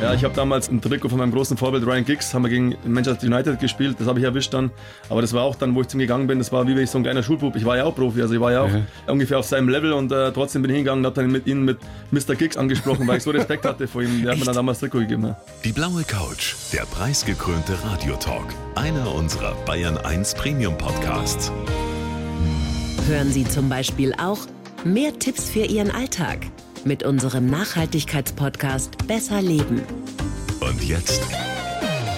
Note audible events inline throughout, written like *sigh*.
Ja, ich habe damals ein Trikot von meinem großen Vorbild Ryan Giggs, haben wir gegen Manchester United gespielt, das habe ich erwischt dann. Aber das war auch dann, wo ich zum gegangen bin, das war wie wenn ich so ein kleiner Schulbub. Ich war ja auch Profi, also ich war ja auch ja. ungefähr auf seinem Level und äh, trotzdem bin ich hingegangen und habe dann mit ihm mit Mr. Giggs angesprochen, weil ich so Respekt hatte vor ihm. Der hat mir dann damals Trikot gegeben. Ja. Die blaue Couch, der preisgekrönte Radiotalk, einer unserer Bayern 1 Premium Podcasts. Hören Sie zum Beispiel auch mehr Tipps für Ihren Alltag mit unserem Nachhaltigkeitspodcast Besser Leben. Und jetzt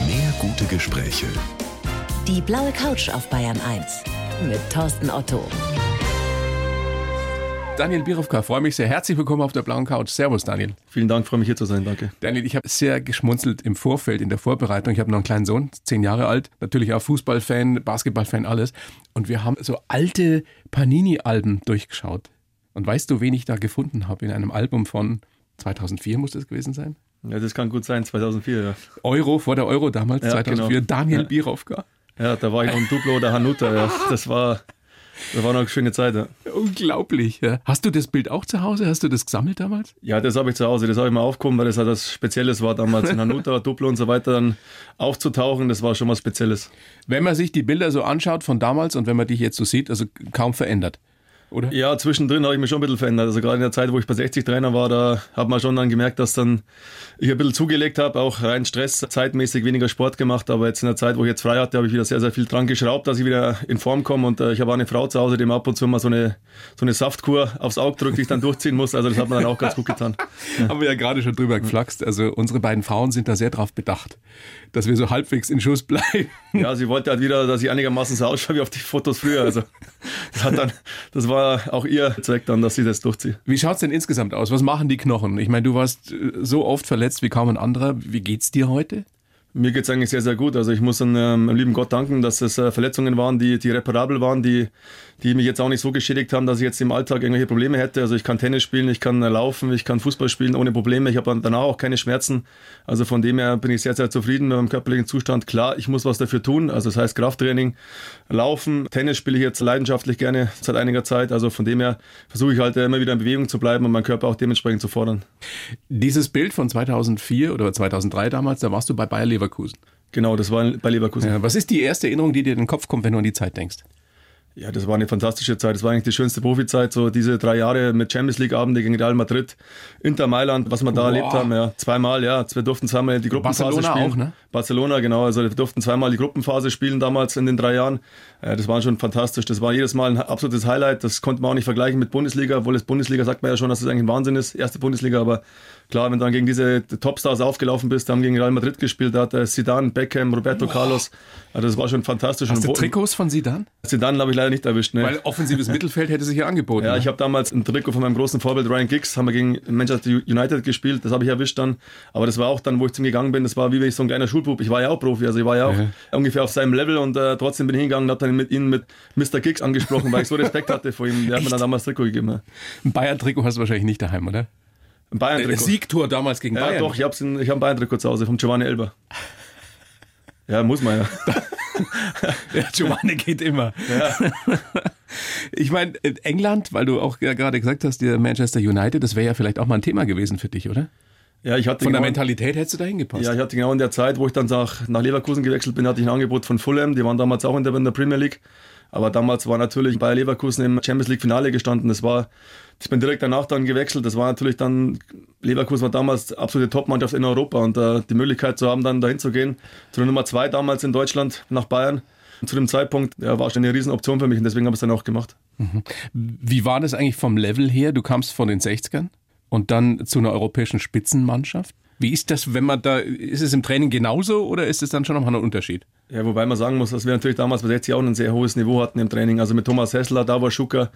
mehr gute Gespräche. Die blaue Couch auf Bayern 1 mit Thorsten Otto. Daniel Birovka, freue mich sehr. Herzlich willkommen auf der blauen Couch. Servus, Daniel. Vielen Dank, freue mich hier zu sein, danke. Daniel, ich habe sehr geschmunzelt im Vorfeld, in der Vorbereitung. Ich habe noch einen kleinen Sohn, zehn Jahre alt, natürlich auch Fußballfan, Basketballfan, alles. Und wir haben so alte Panini-Alben durchgeschaut. Und weißt du, wen ich da gefunden habe in einem Album von 2004 muss das gewesen sein? Ja, das kann gut sein, 2004, ja. Euro, vor der Euro damals, ja, 2004, genau. Daniel ja. Birovka. Ja, da war ich noch ein Duplo oder Hanuta, ja. Das war, das war noch eine schöne Zeit, ja. Unglaublich, ja. Hast du das Bild auch zu Hause? Hast du das gesammelt damals? Ja, das habe ich zu Hause. Das habe ich mal aufgekommen, weil das halt was Spezielles war damals. In Hanuta, Duplo und so weiter dann aufzutauchen, das war schon was Spezielles. Wenn man sich die Bilder so anschaut von damals und wenn man dich jetzt so sieht, also kaum verändert oder? Ja, zwischendrin habe ich mich schon ein bisschen verändert. Also gerade in der Zeit, wo ich bei 60 Trainer war, da hat man schon dann gemerkt, dass dann ich ein bisschen zugelegt habe, auch rein Stress, zeitmäßig weniger Sport gemacht. Aber jetzt in der Zeit, wo ich jetzt frei hatte, habe ich wieder sehr, sehr viel dran geschraubt, dass ich wieder in Form komme. Und äh, ich habe auch eine Frau zu Hause, die mir ab und zu mal so eine, so eine Saftkur aufs Auge drückt, die ich dann durchziehen muss. Also das hat man dann auch ganz gut getan. Ja. *laughs* Haben wir ja gerade schon drüber geflaxt. Also unsere beiden Frauen sind da sehr drauf bedacht, dass wir so halbwegs in Schuss bleiben. Ja, sie wollte halt wieder, dass ich einigermaßen so ausschaue wie auf die Fotos früher. Also das hat dann, das war war auch ihr Zweck dann, dass sie das durchzieht. Wie schaut es denn insgesamt aus? Was machen die Knochen? Ich meine, du warst äh, so oft verletzt wie kaum ein anderer. Wie geht's dir heute? Mir geht es eigentlich sehr, sehr gut. Also ich muss an ähm, lieben Gott danken, dass es äh, Verletzungen waren, die, die reparabel waren, die, die mich jetzt auch nicht so geschädigt haben, dass ich jetzt im Alltag irgendwelche Probleme hätte. Also ich kann Tennis spielen, ich kann äh, laufen, ich kann Fußball spielen ohne Probleme. Ich habe danach auch keine Schmerzen. Also von dem her bin ich sehr, sehr zufrieden mit meinem körperlichen Zustand. Klar, ich muss was dafür tun. Also das heißt Krafttraining, Laufen, Tennis spiele ich jetzt leidenschaftlich gerne seit einiger Zeit. Also von dem her versuche ich halt äh, immer wieder in Bewegung zu bleiben und meinen Körper auch dementsprechend zu fordern. Dieses Bild von 2004 oder 2003 damals, da warst du bei Bayer Leverkusen. Genau, das war bei Leverkusen. Ja, was ist die erste Erinnerung, die dir in den Kopf kommt, wenn du an die Zeit denkst? Ja, das war eine fantastische Zeit. Das war eigentlich die schönste Profizeit. So diese drei Jahre mit Champions League Abende gegen Real Madrid, Inter Mailand, was wir da wow. erlebt haben. Ja, zweimal, ja. Wir durften zweimal die Gruppenphase Barcelona spielen. Auch, ne? Barcelona, genau. Also wir durften zweimal die Gruppenphase spielen damals in den drei Jahren. Ja, das war schon fantastisch. Das war jedes Mal ein absolutes Highlight. Das konnte man auch nicht vergleichen mit Bundesliga, obwohl es Bundesliga sagt man ja schon, dass es das eigentlich ein Wahnsinn ist. Erste Bundesliga, aber Klar, wenn du dann gegen diese Topstars aufgelaufen bist, haben gegen Real Madrid gespielt, da hat der Zidane, Beckham, Roberto Boah. Carlos, also das war schon fantastisch. Hast du Trikots von Zidane? Zidane habe ich leider nicht erwischt. Ne. Weil offensives Mittelfeld hätte sich ja angeboten. Ja, ne? ich habe damals ein Trikot von meinem großen Vorbild Ryan Giggs, haben wir gegen Manchester United gespielt, das habe ich erwischt dann. Aber das war auch dann, wo ich zum gegangen bin, das war wie wenn ich so ein kleiner Schulbub. Ich war ja auch Profi, also ich war ja auch ja. ungefähr auf seinem Level und äh, trotzdem bin ich hingegangen und habe dann mit ihm mit Mr. Giggs angesprochen, weil ich so Respekt hatte vor ihm. Der hat mir *laughs* dann damals Trikot gegeben. Ja. Ein Bayern-Trikot hast du wahrscheinlich nicht daheim, oder? Ein Bayern-Trikot. Siegtor damals gegen ja, Bayern. doch, ich, habe ein Bayern-Trikot zu Hause vom Giovanni Elber. *laughs* Ja, muss man ja. *laughs* ja Giovanni geht immer. Ja. *laughs* Ich meine, England, weil du auch gerade gesagt hast, der Manchester United, das wäre ja vielleicht auch mal ein Thema gewesen für dich, oder? Ja, ich hatte von genau, der Mentalität hättest du da hingepasst. Ja, ich hatte genau in der Zeit, wo ich dann nach, nach Leverkusen gewechselt bin, hatte ich ein Angebot von Fulham. Die waren damals auch in der, in der Premier League. Aber damals war natürlich Bayer Leverkusen im Champions League Finale gestanden. Das war, ich bin direkt danach dann gewechselt. Das war natürlich dann, Leverkusen war damals absolute Topmannschaft in Europa und äh, die Möglichkeit zu haben, dann dahin zu gehen, zu der Nummer zwei damals in Deutschland nach Bayern. Und zu dem Zeitpunkt ja, war schon eine Riesenoption für mich und deswegen habe ich es dann auch gemacht. Mhm. Wie war das eigentlich vom Level her? Du kamst von den 60ern und dann zu einer europäischen Spitzenmannschaft. Wie ist das, wenn man da, ist es im Training genauso oder ist es dann schon nochmal ein Unterschied? Ja, wobei man sagen muss, dass wir natürlich damals bei 60 auch ein sehr hohes Niveau hatten im Training. Also mit Thomas Hessler, Davor Schucker,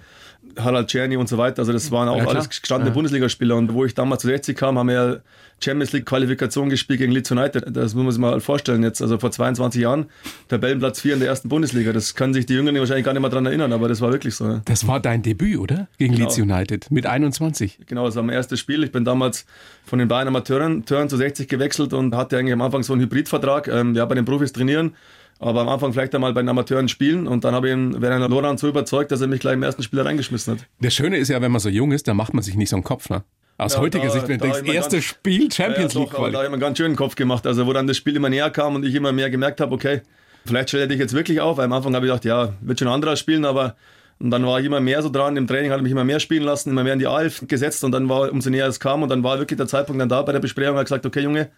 Harald Czerny und so weiter. Also das waren auch ja, alles gestandene ja. Bundesligaspieler. Und wo ich damals zu 60 kam, haben wir Champions League Qualifikation gespielt gegen Leeds United. Das muss man sich mal vorstellen jetzt. Also vor 22 Jahren, Tabellenplatz 4 in der ersten Bundesliga. Das können sich die Jüngeren wahrscheinlich gar nicht mehr daran erinnern, aber das war wirklich so. Ja. Das war dein Debüt, oder? Gegen genau. Leeds United mit 21. Genau, das war mein erstes Spiel. Ich bin damals von den Bayern Amateuren zu 60 gewechselt und hatte eigentlich am Anfang so einen Hybridvertrag. Ähm, ja, bei den Profis trainieren aber am Anfang vielleicht einmal bei den Amateuren spielen und dann habe ich ihn, Werner Loran so überzeugt, dass er mich gleich im ersten Spiel reingeschmissen hat. Das Schöne ist ja, wenn man so jung ist, dann macht man sich nicht so einen Kopf, ne? Aus Ja, heutiger da- Sicht, wenn du denkst, erstes Spiel Champions ja, League doch, Quali. Da habe ich mir einen ganz schönen Kopf gemacht. Also, wo dann das Spiel immer näher kam und ich immer mehr gemerkt habe, okay, vielleicht stelle ich jetzt wirklich auf. Weil am Anfang habe ich gedacht, ja, wird schon ein anderer spielen, aber und dann war ich immer mehr so dran. Im Training hat er mich immer mehr spielen lassen, immer mehr in die Alf gesetzt und dann war, umso näher es kam und dann war wirklich der Zeitpunkt dann da bei der Besprechung, hat gesagt, okay, Junge,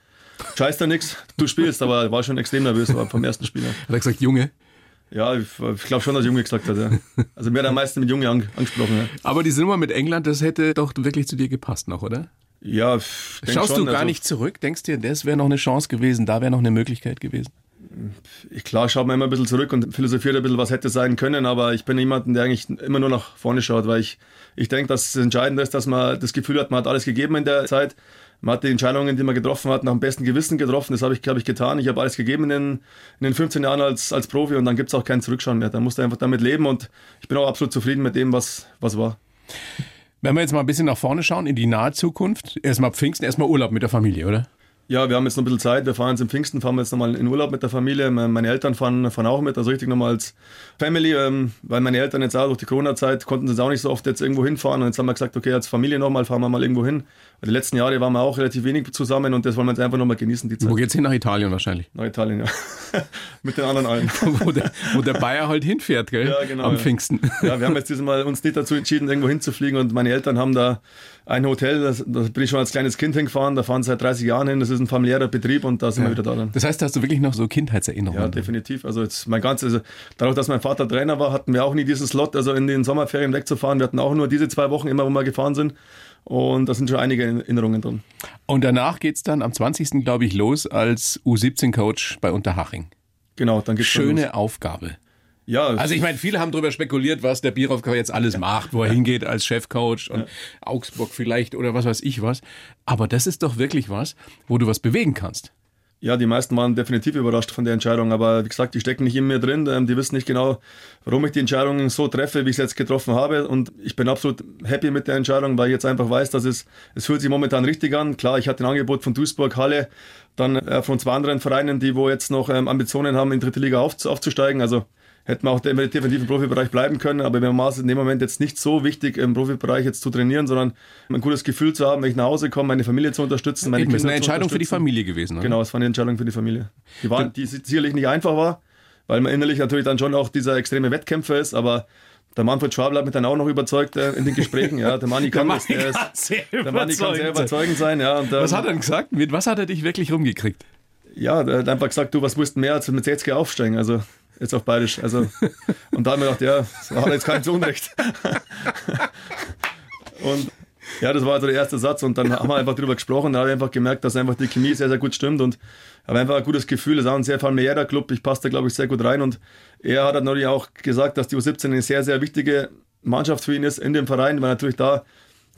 scheiß da nichts, du spielst, aber war schon extrem nervös vom ersten Spiel. an. Hat er gesagt, Junge. Ja, ich, ich glaube schon, dass Junge gesagt hat. Ja. Also mir hat am meisten mit Junge an, angesprochen. Ja, Aber diese Nummer mit England, das hätte doch wirklich zu dir gepasst noch, oder? ja Schaust schon, du gar also- nicht zurück? Denkst dir, das wäre noch eine Chance gewesen, da wäre noch eine Möglichkeit gewesen? Ich, klar schaut man immer ein bisschen zurück und philosophiert ein bisschen, was hätte sein können, aber ich bin jemand, der eigentlich immer nur nach vorne schaut, weil ich, ich denke, dass das Entscheidende ist, dass man das Gefühl hat, man hat alles gegeben in der Zeit. Man hat die Entscheidungen, die man getroffen hat, nach dem besten Gewissen getroffen. Das habe ich, glaube ich, getan. Ich habe alles gegeben in den, in den 15 Jahren als, als Profi und dann gibt es auch kein Zurückschauen mehr. Da musst du einfach damit leben und ich bin auch absolut zufrieden mit dem, was, was war. Wenn wir jetzt mal ein bisschen nach vorne schauen, in die nahe Zukunft, erstmal Pfingsten, erstmal Urlaub mit der Familie, oder? Ja, wir haben jetzt noch ein bisschen Zeit. Wir fahren jetzt im Pfingsten, fahren wir jetzt nochmal in Urlaub mit der Familie. Me- Meine Eltern fahren, fahren auch mit, also richtig nochmal als Family, ähm, weil meine Eltern jetzt auch durch die Corona-Zeit konnten sie jetzt auch nicht so oft jetzt irgendwo hinfahren. Und jetzt haben wir gesagt, okay, als Familie nochmal fahren wir mal irgendwo hin. Weil die letzten Jahre waren wir auch relativ wenig zusammen und das wollen wir jetzt einfach nochmal genießen, die Zeit. Wo geht's hin? Nach Italien wahrscheinlich. Nach Italien, ja. *laughs* mit den anderen allen. *laughs* wo, der, wo der Bayer halt hinfährt, gell? Ja, genau, Am ja. Pfingsten. Ja, wir haben jetzt dieses Mal uns nicht dazu entschieden, irgendwo hinzufliegen und meine Eltern haben da ein Hotel, das, da bin ich schon als kleines Kind hingefahren, da fahren sie seit 30 Jahren hin, das ist ein familiärer Betrieb und da sind wir wieder da. Das heißt, da hast du wirklich noch so Kindheitserinnerungen. Ja, definitiv. Also jetzt mein ganzes, also dadurch, dass mein Vater Trainer war, hatten wir auch nie diesen Slot, also in den Sommerferien wegzufahren. Wir hatten auch nur diese zwei Wochen immer, wo wir gefahren sind. Und da sind schon einige Erinnerungen drin. Und danach geht's dann am 20. glaube ich los als U17-Coach bei Unterhaching. Genau, dann geht's. Schöne Aufgabe. Ja, Also ich meine, viele haben darüber spekuliert, was der Birovka jetzt alles macht, wo er hingeht als Chefcoach und Augsburg vielleicht oder was weiß ich was. Aber das ist doch wirklich was, wo du was bewegen kannst. Ja, die meisten waren definitiv überrascht von der Entscheidung, aber wie gesagt, die stecken nicht in mir drin. Ähm, Die wissen nicht genau, warum ich die Entscheidung so treffe, wie ich es jetzt getroffen habe. Und ich bin absolut happy mit der Entscheidung, weil ich jetzt einfach weiß, dass es, es fühlt sich momentan richtig an. Klar, ich hatte ein Angebot von Duisburg, Halle, dann äh, von zwei anderen Vereinen, die wo jetzt noch ähm, Ambitionen haben, in die dritte Liga auf, aufzusteigen. Also hätten wir auch definitiv im Profibereich bleiben können, aber mir war es in dem Moment jetzt nicht so wichtig, im Profibereich jetzt zu trainieren, sondern ein gutes Gefühl zu haben, wenn ich nach Hause komme, meine Familie zu unterstützen, meine Eben, das ist eine Kinder Entscheidung für die. Familie gewesen. Oder? Genau, es war eine Entscheidung für die Familie. Die, war, die sicherlich nicht einfach war, weil man innerlich natürlich dann schon auch dieser extreme Wettkämpfer ist, aber der Manfred Schwabel hat mich dann auch noch überzeugt äh, in den Gesprächen. Ja, der Manni *laughs* kann, das, der sehr der Manni kann sehr überzeugend sein. Ja, und, ähm, Was hat er denn gesagt? Mit was hat er dich wirklich rumgekriegt? Ja, der hat einfach gesagt, du, was musst du mehr als mit 60 aufsteigen? Also jetzt auf Bayerisch. Also, und da haben wir gedacht, ja, das hat jetzt kein Unrecht. und ja, das war also der erste Satz und dann haben wir einfach drüber gesprochen. Da habe ich einfach gemerkt, dass einfach die Chemie sehr, sehr gut stimmt und habe einfach ein gutes Gefühl. Es ist auch ein sehr familiärer Club. Ich passe da, glaube ich, sehr gut rein. Und er hat natürlich auch gesagt, dass die U17 eine sehr, sehr wichtige Mannschaft für ihn ist in dem Verein, weil natürlich da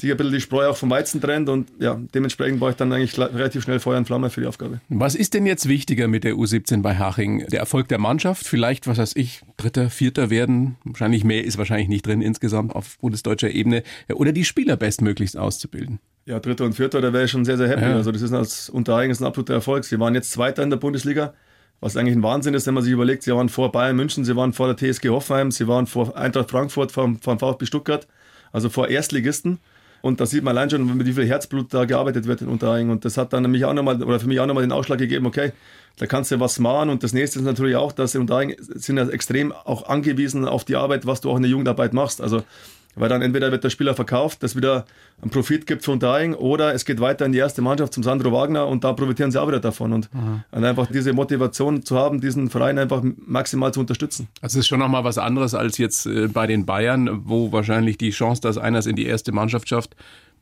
sich ein bisschen die Spreu auch vom Weizen trennt. Und ja, dementsprechend war ich dann eigentlich relativ schnell Feuer und Flamme für die Aufgabe. Was ist denn jetzt wichtiger mit der U17 bei Haching? Der Erfolg der Mannschaft, vielleicht, was weiß ich, Dritter, Vierter werden? Wahrscheinlich mehr ist wahrscheinlich nicht drin insgesamt auf bundesdeutscher Ebene. Oder die Spieler bestmöglichst auszubilden? Ja, Dritter und Vierter, da wäre ich schon sehr, sehr happy. Ja. Also das ist als Untereigens ein absoluter Erfolg. Sie waren jetzt Zweiter in der Bundesliga, was eigentlich ein Wahnsinn ist, wenn man sich überlegt, sie waren vor Bayern München, sie waren vor der TSG Hoffenheim, sie waren vor Eintracht Frankfurt, vom, vom VfB Stuttgart, also vor Erstligisten. Und da sieht man allein schon, wie viel Herzblut da gearbeitet wird in Unterhaching. Und das hat dann mich auch nochmal, oder für mich auch nochmal den Ausschlag gegeben, okay, da kannst du was machen. Und das nächste ist natürlich auch, dass in Unterhaching sind ja extrem auch angewiesen auf die Arbeit, was du auch in der Jugendarbeit machst. Also weil dann entweder wird der Spieler verkauft, das wieder einen Profit gibt für Unterhaching, oder es geht weiter in die erste Mannschaft zum Sandro Wagner und da profitieren sie auch wieder davon. Und, und einfach diese Motivation zu haben, diesen Verein einfach maximal zu unterstützen. Also es ist schon nochmal was anderes als jetzt äh, bei den Bayern, wo wahrscheinlich die Chance, dass einer es in die erste Mannschaft schafft,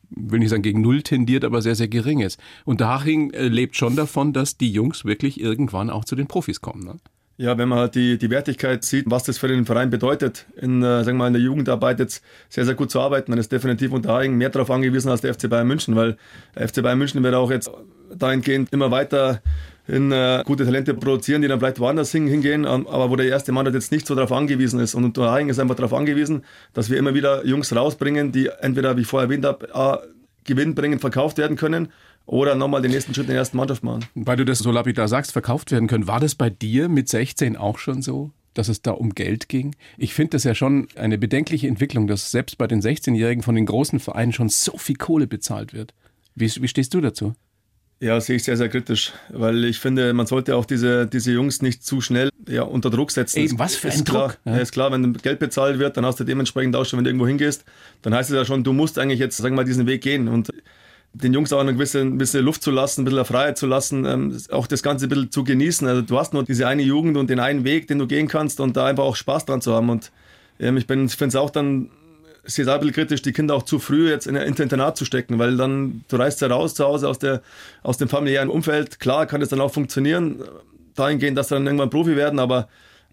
will nicht sagen gegen Null tendiert, aber sehr, sehr gering ist. Und Haching äh, lebt schon davon, dass die Jungs wirklich irgendwann auch zu den Profis kommen. Ne? Ja, wenn man halt die, die Wertigkeit sieht, was das für den Verein bedeutet, in, äh, sagen wir mal, in der Jugendarbeit jetzt sehr, sehr gut zu arbeiten, dann ist definitiv Unterhaching mehr darauf angewiesen als der FC Bayern München, weil der FC Bayern München wird auch jetzt dahingehend immer weiter in äh, gute Talente produzieren, die dann vielleicht woanders hin, hingehen, ähm, aber wo der erste Mannschaft jetzt nicht so darauf angewiesen ist. Und Unterhaching ist einfach darauf angewiesen, dass wir immer wieder Jungs rausbringen, die entweder, wie ich vorher erwähnt habe, A, gewinnbringend verkauft werden können oder nochmal den nächsten Schritt in der ersten Mannschaft machen. Weil du das so lapidar sagst, verkauft werden können. War das bei dir mit 16 auch schon so? dass es da um Geld ging? Ich finde das ja schon eine bedenkliche Entwicklung, dass selbst bei den 16-Jährigen von den großen Vereinen schon so viel Kohle bezahlt wird. Wie, wie stehst du dazu? Ja, sehe ich sehr, sehr kritisch, weil ich finde, man sollte auch diese, diese Jungs nicht zu schnell ja, unter Druck setzen. Eben, was für ein ist Druck. Klar, ja. ist klar, wenn Geld bezahlt wird, dann hast du dementsprechend auch schon, wenn du irgendwo hingehst, dann heißt es ja schon, du musst eigentlich jetzt, sagen wir mal, diesen Weg gehen und den Jungs auch eine gewisse, ein bisschen Luft zu lassen, ein bisschen Freiheit zu lassen, ähm, auch das Ganze ein bisschen zu genießen. Also du hast nur diese eine Jugend und den einen Weg, den du gehen kannst und da einfach auch Spaß dran zu haben und ähm, ich, ich finde es auch dann sehr, sehr kritisch, die Kinder auch zu früh jetzt in ein Internat zu stecken, weil dann, du reist ja raus zu Hause aus, der, aus dem familiären Umfeld. Klar kann es dann auch funktionieren, dahingehend, dass sie dann irgendwann Profi werden, aber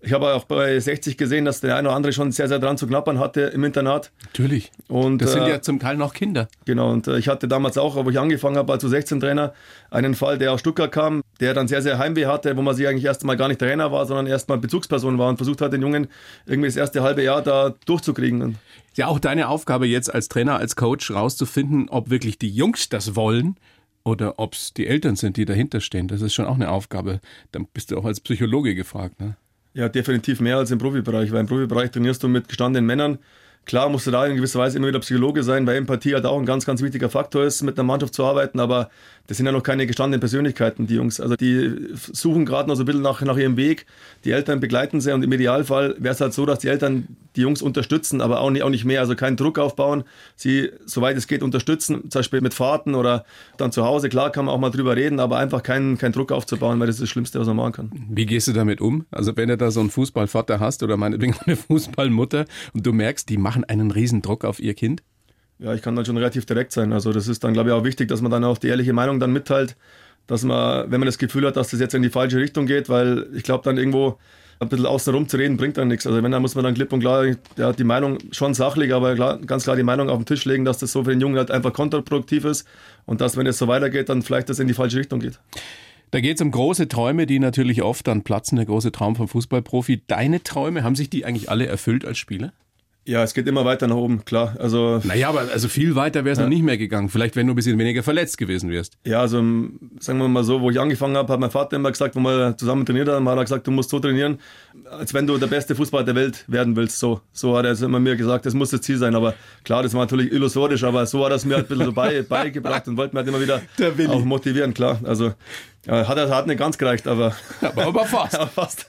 ich habe auch bei 60 gesehen, dass der eine oder andere schon sehr, sehr dran zu knappern hatte im Internat. Natürlich. Und, das sind äh, ja zum Teil noch Kinder. Genau, und äh, ich hatte damals auch, wo ich angefangen habe als 16-Trainer, einen Fall, der aus Stuttgart kam, der dann sehr, sehr Heimweh hatte, wo man sich eigentlich erst mal gar nicht Trainer war, sondern erst mal Bezugsperson war und versucht hat, den Jungen irgendwie das erste halbe Jahr da durchzukriegen. Ja, auch deine Aufgabe jetzt als Trainer, als Coach rauszufinden, ob wirklich die Jungs das wollen oder ob es die Eltern sind, die dahinter stehen. Das ist schon auch eine Aufgabe. Dann bist du auch als Psychologe gefragt. Ne? Ja, definitiv mehr als im Profibereich, weil im Profibereich trainierst du mit gestandenen Männern. Klar musst du da in gewisser Weise immer wieder Psychologe sein, weil Empathie halt auch ein ganz, ganz wichtiger Faktor ist, mit einer Mannschaft zu arbeiten, aber das sind ja noch keine gestandenen Persönlichkeiten, die Jungs. Also die suchen gerade noch so ein bisschen nach, nach ihrem Weg. Die Eltern begleiten sie und im Idealfall wäre es halt so, dass die Eltern die Jungs unterstützen, aber auch nicht, auch nicht mehr. Also keinen Druck aufbauen, sie, soweit es geht, unterstützen, zum Beispiel mit Fahrten oder dann zu Hause. Klar kann man auch mal drüber reden, aber einfach keinen, keinen Druck aufzubauen, weil das ist das Schlimmste, was man machen kann. Wie gehst du damit um? Also wenn du da so einen Fußballvater hast oder meinetwegen *laughs* eine Fußballmutter und du merkst, die machen einen riesen Druck auf ihr Kind? Ja, ich kann dann schon relativ direkt sein. Also das ist dann, glaube ich, auch wichtig, dass man dann auch die ehrliche Meinung dann mitteilt, dass man, wenn man das Gefühl hat, dass das jetzt in die falsche Richtung geht, weil ich glaube, dann irgendwo ein bisschen außen rum zu reden, bringt dann nichts. Also wenn, dann muss man dann klipp und klar, ja, die Meinung schon sachlich, aber klar, ganz klar die Meinung auf den Tisch legen, dass das so für den Jungen halt einfach kontraproduktiv ist und dass, wenn es so weitergeht, dann vielleicht das in die falsche Richtung geht. Da geht es um große Träume, die natürlich oft dann platzen, der große Traum vom Fußballprofi. Deine Träume, haben sich die eigentlich alle erfüllt als Spieler? Ja, es geht immer weiter nach oben, klar. Also, naja, aber also viel weiter wäre es ja. noch nicht mehr gegangen. Vielleicht, wenn du ein bisschen weniger verletzt gewesen wärst. Ja, also sagen wir mal so, wo ich angefangen habe, hat mein Vater immer gesagt, wo wir zusammen trainiert haben, hat er gesagt, du musst so trainieren, als wenn du der beste Fußballer der Welt werden willst. So, so hat er es immer mir gesagt, das muss das Ziel sein. Aber klar, das war natürlich illusorisch, aber so hat er es mir halt ein bisschen so bei, *laughs* beigebracht und wollte mir halt immer wieder auch motivieren, klar. Also hat er hat nicht ganz gereicht, aber, aber, aber fast. *laughs* aber fast.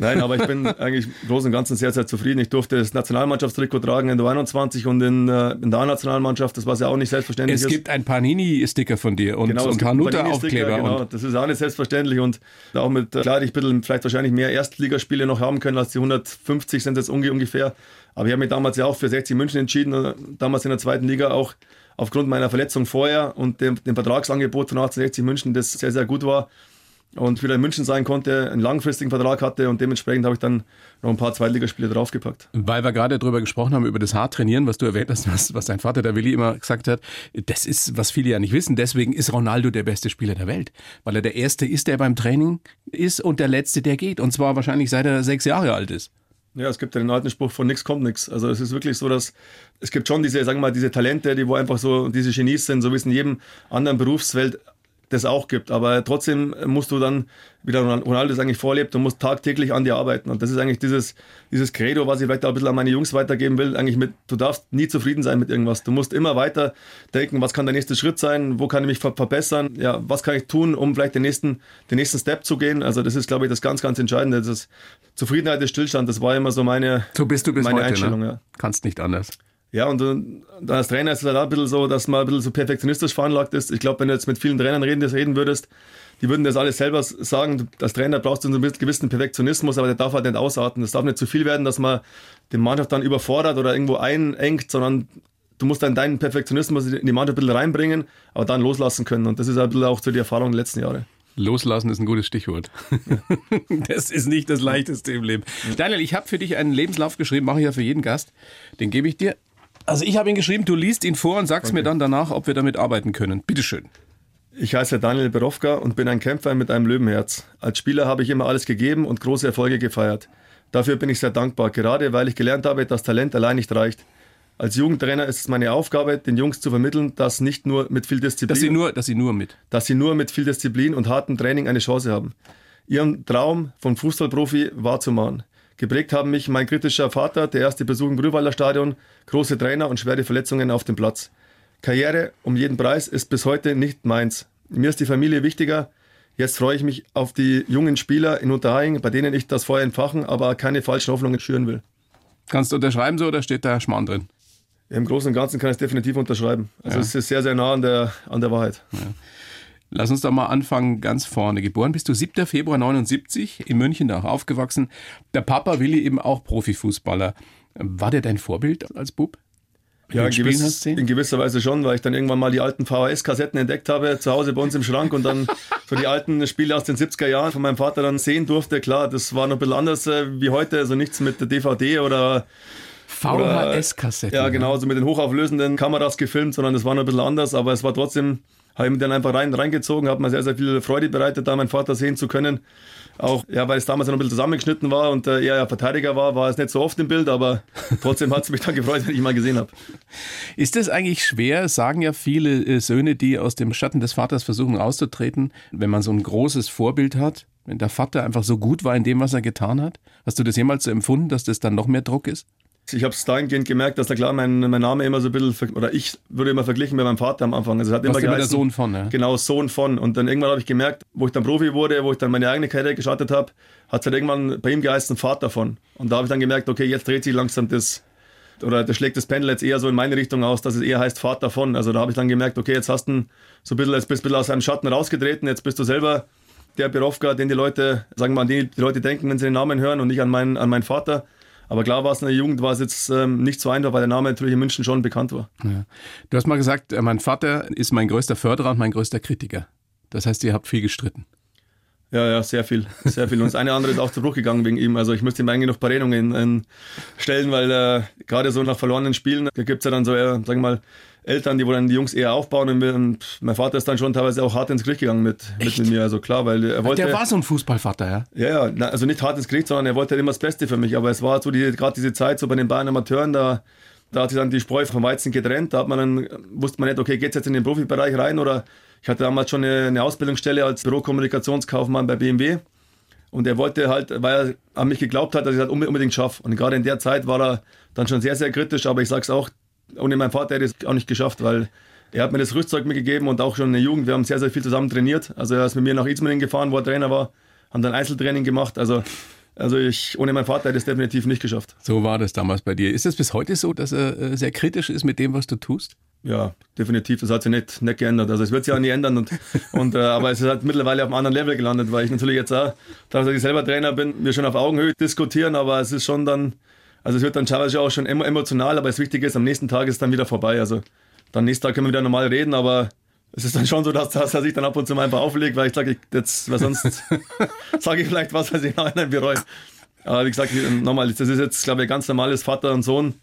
Nein, aber ich bin *laughs* eigentlich im Großen und Ganzen sehr, sehr zufrieden. Ich durfte das Nationalmannschaftstrikot tragen in der 21 und in, äh, in der A-Nationalmannschaft. Das war ja auch nicht selbstverständlich. Es gibt ein Panini-Sticker von dir und, genau, und Hanuta-Aufkleber. Genau, das ist auch nicht selbstverständlich und auch mit, äh, klar, ich ein vielleicht wahrscheinlich mehr Erstligaspiele noch haben können als die 150 sind jetzt ungefähr. Aber ich habe mich damals ja auch für 60 München entschieden, äh, damals in der zweiten Liga auch aufgrund meiner Verletzung vorher und dem, dem Vertragsangebot von 1860 München, das sehr, sehr gut war und wieder in München sein konnte, einen langfristigen Vertrag hatte und dementsprechend habe ich dann noch ein paar Zweitligaspiele draufgepackt. Weil wir gerade darüber gesprochen haben, über das Haartrainieren, was du erwähnt hast, was, was dein Vater, der Willi, immer gesagt hat, das ist, was viele ja nicht wissen, deswegen ist Ronaldo der beste Spieler der Welt, weil er der Erste ist, der beim Training ist und der Letzte, der geht und zwar wahrscheinlich seit er sechs Jahre alt ist. Ja, es gibt ja den alten Spruch von nichts kommt nichts. Also es ist wirklich so, dass es gibt schon diese, sagen wir mal, diese Talente, die wo einfach so diese Genies sind, so wie es in jedem anderen Berufsfeld das auch gibt. Aber trotzdem musst du dann, wie der Ronaldo das eigentlich vorlebt, du musst tagtäglich an dir arbeiten. Und das ist eigentlich dieses, dieses Credo, was ich vielleicht auch ein bisschen an meine Jungs weitergeben will. Eigentlich mit, du darfst nie zufrieden sein mit irgendwas. Du musst immer weiter denken, was kann der nächste Schritt sein, wo kann ich mich verbessern, ja, was kann ich tun, um vielleicht den nächsten, den nächsten Step zu gehen. Also das ist, glaube ich, das ganz, ganz Entscheidende. Das ist Zufriedenheit ist Stillstand. Das war immer so meine, so bist du bis meine heute, ne? Einstellung. Ne? Ja. Kannst nicht anders. Ja, und dann als Trainer ist es halt auch ein bisschen so, dass man ein bisschen so perfektionistisch veranlagt ist. Ich glaube, wenn du jetzt mit vielen Trainern reden, das reden würdest, die würden das alles selber sagen. Als Trainer brauchst du einen gewissen Perfektionismus, aber der darf halt nicht ausarten. Das darf nicht zu viel werden, dass man die Mannschaft dann überfordert oder irgendwo einengt, sondern du musst dann deinen Perfektionismus in die Mannschaft ein bisschen reinbringen, aber dann loslassen können. Und das ist ein bisschen auch so die Erfahrung der letzten Jahre. Loslassen ist ein gutes Stichwort. *laughs* das ist nicht das Leichteste im Leben. Daniel, ich habe für dich einen Lebenslauf geschrieben, mache ich ja für jeden Gast. Den gebe ich dir. Also ich habe ihn geschrieben, du liest ihn vor und sagst okay. mir dann danach, ob wir damit arbeiten können. Bitteschön. Ich heiße Daniel Berowka und bin ein Kämpfer mit einem Löwenherz. Als Spieler habe ich immer alles gegeben und große Erfolge gefeiert. Dafür bin ich sehr dankbar, gerade weil ich gelernt habe, dass Talent allein nicht reicht. Als Jugendtrainer ist es meine Aufgabe, den Jungs zu vermitteln, dass nicht nur mit viel Disziplin, dass sie nur, dass sie nur mit, dass sie nur mit viel Disziplin und hartem Training eine Chance haben. Ihren Traum von Fußballprofi wahrzumachen. Geprägt haben mich mein kritischer Vater, der erste Besuch im Grünwalder Stadion, große Trainer und schwere Verletzungen auf dem Platz. Karriere um jeden Preis ist bis heute nicht meins. Mir ist die Familie wichtiger. Jetzt freue ich mich auf die jungen Spieler in Unterhaching, bei denen ich das Feuer entfachen, aber keine falschen Hoffnungen schüren will. Kannst du unterschreiben so oder steht da Schmarrn drin? Im Großen und Ganzen kann ich es definitiv unterschreiben. Also ja. es ist sehr, sehr nah an der, an der Wahrheit. Ja. Lass uns doch mal anfangen ganz vorne. Geboren bist du 7. Februar 79 in München, da auch aufgewachsen. Der Papa Willi eben auch Profifußballer. War der dein Vorbild als Bub? Ja, in, gewiss, in, gewisser Weise schon, weil ich dann irgendwann mal die alten VHS-Kassetten entdeckt habe, zu Hause bei uns im Schrank und dann so die alten Spiele aus den 70er Jahren von meinem Vater dann sehen durfte. Klar, das war noch ein bisschen anders äh, wie heute, also nichts mit der DVD oder VHS-Kassetten. Ja, genau, so mit den hochauflösenden Kameras gefilmt, sondern das war noch ein bisschen anders, aber es war trotzdem habe ich mich dann einfach rein, reingezogen, hat mir sehr, sehr viel Freude bereitet, da meinen Vater sehen zu können. Auch, ja, weil es damals noch ein bisschen zusammengeschnitten war und äh, er ja Verteidiger war, war es nicht so oft im Bild, aber *laughs* trotzdem hat es mich dann gefreut, wenn ich ihn mal gesehen habe. Ist das eigentlich schwer, sagen ja viele äh, Söhne, die aus dem Schatten des Vaters versuchen auszutreten, wenn man so ein großes Vorbild hat? Wenn der Vater einfach so gut war in dem, was er getan hat? Hast du das jemals so empfunden, dass das dann noch mehr Druck ist? Ich habe es dahingehend gemerkt, dass da klar mein, mein Name immer so ein bisschen, oder ich würde immer verglichen mit meinem Vater am Anfang. Also es hat immer geheißen, der Sohn von, ja. Genau, Sohn von. Und dann irgendwann habe ich gemerkt, wo ich dann Profi wurde, wo ich dann meine eigene Karriere gestartet habe, hat es halt irgendwann bei ihm geheißen Vater von. Und da habe ich dann gemerkt, okay, jetzt dreht sich langsam das, oder das schlägt das Pendel jetzt eher so in meine Richtung aus, dass es eher heißt Vater von. Also da habe ich dann gemerkt, okay, jetzt hast du so ein bisschen, jetzt bist du aus einem Schatten rausgetreten, jetzt bist du selber der Berofka, den die Leute, sagen wir mal, an den die Leute denken, wenn sie den Namen hören und nicht an meinen, an meinen Vater. Aber klar war es in der Jugend, war es jetzt ähm, nicht so einfach, weil der Name natürlich in München schon bekannt war. Ja. Du hast mal gesagt, äh, mein Vater ist mein größter Förderer und mein größter Kritiker. Das heißt, ihr habt viel gestritten. Ja, ja, sehr viel, sehr viel. Und das eine andere ist auch zu Bruch gegangen wegen ihm. Also ich müsste ihm eigentlich noch ein paar Redungen ähm, stellen, weil äh, gerade so nach verlorenen Spielen, da gibt es ja dann so, äh, sagen wir mal, Eltern, die wo dann die Jungs eher aufbauen. Und mein Vater ist dann schon teilweise auch hart ins Gericht gegangen mit, mit, mit, mir. Also klar, weil er wollte. Der war so ein Fußballvater, ja? Ja, ja. Also nicht hart ins Gericht, sondern er wollte halt immer das Beste für mich. Aber es war so die, gerade diese Zeit so bei den Bayern Amateuren, da, da hat sich dann die Spreu vom Weizen getrennt. Da hat man dann, wusste man nicht, okay, geht es jetzt in den Profibereich rein oder ich hatte damals schon eine, eine Ausbildungsstelle als Bürokommunikationskaufmann bei BMW. Und er wollte halt, weil er an mich geglaubt hat, dass ich das unbedingt schaffe. Und gerade in der Zeit war er dann schon sehr, sehr kritisch. Aber ich sage es auch, ohne meinen Vater hätte ich es auch nicht geschafft, weil er hat mir das Rüstzeug mitgegeben und auch schon in der Jugend. Wir haben sehr, sehr viel zusammen trainiert. Also er ist mit mir nach Ismaning gefahren, wo er Trainer war, haben dann Einzeltraining gemacht. Also, also ich, ohne meinen Vater hätte ich es definitiv nicht geschafft. So war das damals bei dir. Ist es bis heute so, dass er äh, sehr kritisch ist mit dem, was du tust? Ja, definitiv. Das hat sich nicht, nicht geändert. Also es wird sich auch nie ändern. Und, und, äh, aber es ist halt mittlerweile auf einem anderen Level gelandet, weil ich natürlich jetzt auch, dass ich selber Trainer bin, wir schon auf Augenhöhe diskutieren, aber es ist schon dann also es wird dann teilweise auch schon emotional, aber das Wichtige ist, am nächsten Tag ist es dann wieder vorbei. Also dann nächsten Tag können wir wieder normal reden, aber es ist dann schon so, dass, dass er sich dann ab und zu mal einfach auflegt, weil ich sage, jetzt, weil sonst *laughs* sage ich vielleicht was, was ich nachher bereue. Aber wie gesagt, nochmal, das ist jetzt, glaube ich, ganz normales Vater und Sohn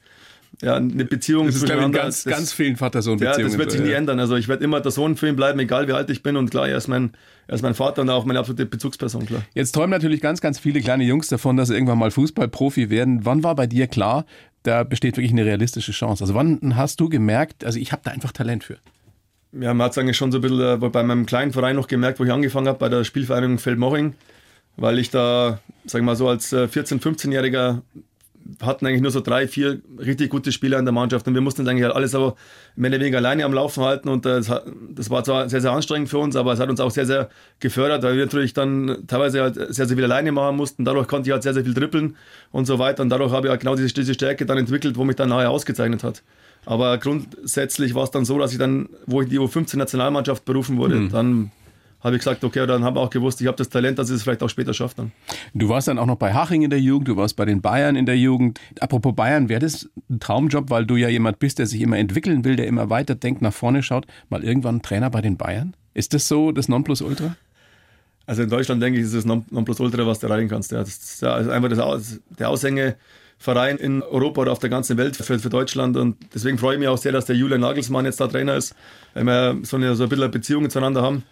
ja, eine Beziehung das ist, glaube ich, ganz, das, ganz vielen Vater-Sohn-Beziehungen. Ja, das wird sich nie ändern. Also ich werde immer der Sohn für ihn bleiben, egal wie alt ich bin. Und klar, er ist mein, er ist mein Vater und auch meine absolute Bezugsperson, klar. Jetzt träumen natürlich ganz, ganz viele kleine Jungs davon, dass sie irgendwann mal Fußballprofi werden. Wann war bei dir klar, da besteht wirklich eine realistische Chance? Also wann hast du gemerkt, also ich habe da einfach Talent für? Ja, man hat es eigentlich schon so ein bisschen äh, bei meinem kleinen Verein noch gemerkt, wo ich angefangen habe, bei der Spielvereinigung Feldmoching, weil ich da, sag ich mal so, als 14-, äh, 15-Jähriger hatten eigentlich nur so drei, vier richtig gute Spieler in der Mannschaft und wir mussten eigentlich halt alles aber mehr oder weniger alleine am Laufen halten und das, das war zwar sehr, sehr anstrengend für uns, aber es hat uns auch sehr, sehr gefördert, weil wir natürlich dann teilweise halt sehr, sehr viel alleine machen mussten. Dadurch konnte ich halt sehr, sehr viel dribbeln und so weiter und dadurch habe ich halt genau diese, diese Stärke dann entwickelt, wo mich dann nachher ausgezeichnet hat. Aber grundsätzlich war es dann so, dass ich dann, wo ich die U15 Nationalmannschaft berufen wurde, mhm. dann habe ich gesagt, okay, dann habe ich auch gewusst, ich habe das Talent, dass ich es vielleicht auch später schaffe dann. Du warst dann auch noch bei Haching in der Jugend, du warst bei den Bayern in der Jugend. Apropos Bayern, wäre das ein Traumjob, weil du ja jemand bist, der sich immer entwickeln will, der immer weiter denkt, nach vorne schaut, mal irgendwann Trainer bei den Bayern? Ist das so das Nonplusultra? Also in Deutschland denke ich, ist es Nonplusultra, was du erreichen kannst. Ja, das ist einfach das, der Aushängeverein in Europa oder auf der ganzen Welt für, für, Deutschland. Und deswegen freue ich mich auch sehr, dass der Julian Nagelsmann jetzt da Trainer ist, weil wir so eine, so ein bisschen Beziehungen zueinander haben.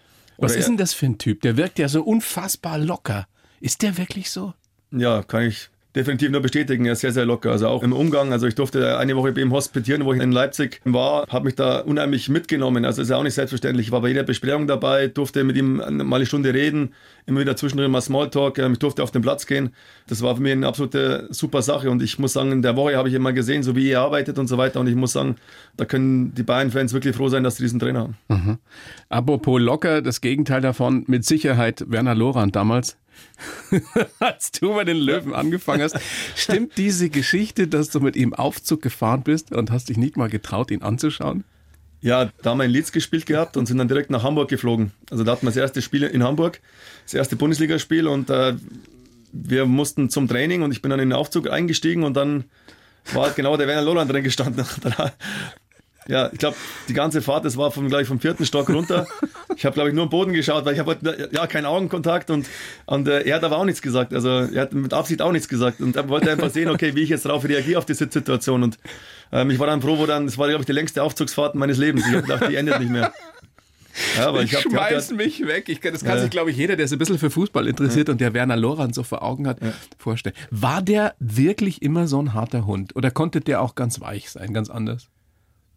Was ist denn das für ein Typ? Der wirkt ja so unfassbar locker. Ist der wirklich so? Ja, kann ich definitiv nur bestätigen. Er ist sehr, sehr locker. Also auch im Umgang. Also ich durfte eine Woche bei ihm hospitieren, wo ich in Leipzig war, habe mich da unheimlich mitgenommen. Also ist ja auch nicht selbstverständlich. Ich war bei jeder Besprechung dabei, durfte mit ihm mal eine Stunde reden, immer wieder zwischendrin mal Smalltalk. Ich durfte auf den Platz gehen. Das war für mich eine absolute super Sache. Und ich muss sagen, in der Woche habe ich immer gesehen, so wie er arbeitet und so weiter. Und ich muss sagen, da können die Bayern-Fans wirklich froh sein, dass sie diesen Trainer haben. Mhm. Apropos locker, das Gegenteil davon, mit Sicherheit Werner Lorand damals. *laughs* als du bei den Löwen angefangen hast. Stimmt diese Geschichte, dass du mit ihm Aufzug gefahren bist und hast dich nicht mal getraut, ihn anzuschauen? Ja, da haben wir in Leeds gespielt gehabt und sind dann direkt nach Hamburg geflogen. Also da hatten wir das erste Spiel in Hamburg, das erste Bundesligaspiel und äh, wir mussten zum Training und ich bin dann in den Aufzug eingestiegen und dann war genau der Werner Loland drin gestanden. *laughs* Ja, ich glaube, die ganze Fahrt, das war vom, gleich vom vierten Stock runter. Ich habe, glaube ich, nur am Boden geschaut, weil ich habe ja keinen Augenkontakt und, und äh, er hat aber auch nichts gesagt. Also er hat mit Absicht auch nichts gesagt und er wollte einfach sehen, okay, wie ich jetzt darauf reagiere auf die Situation. Und ähm, ich war dann froh, wo dann, das war, glaube ich, die längste Aufzugsfahrt meines Lebens. Ich habe gedacht, die endet nicht mehr. Ja, aber ich, ich schmeiß hab, mich weg. Ich, das kann ja. sich, glaube ich, jeder, der sich ein bisschen für Fußball interessiert ja. und der Werner Loran so vor Augen hat, vorstellen. War der wirklich immer so ein harter Hund? Oder konnte der auch ganz weich sein, ganz anders?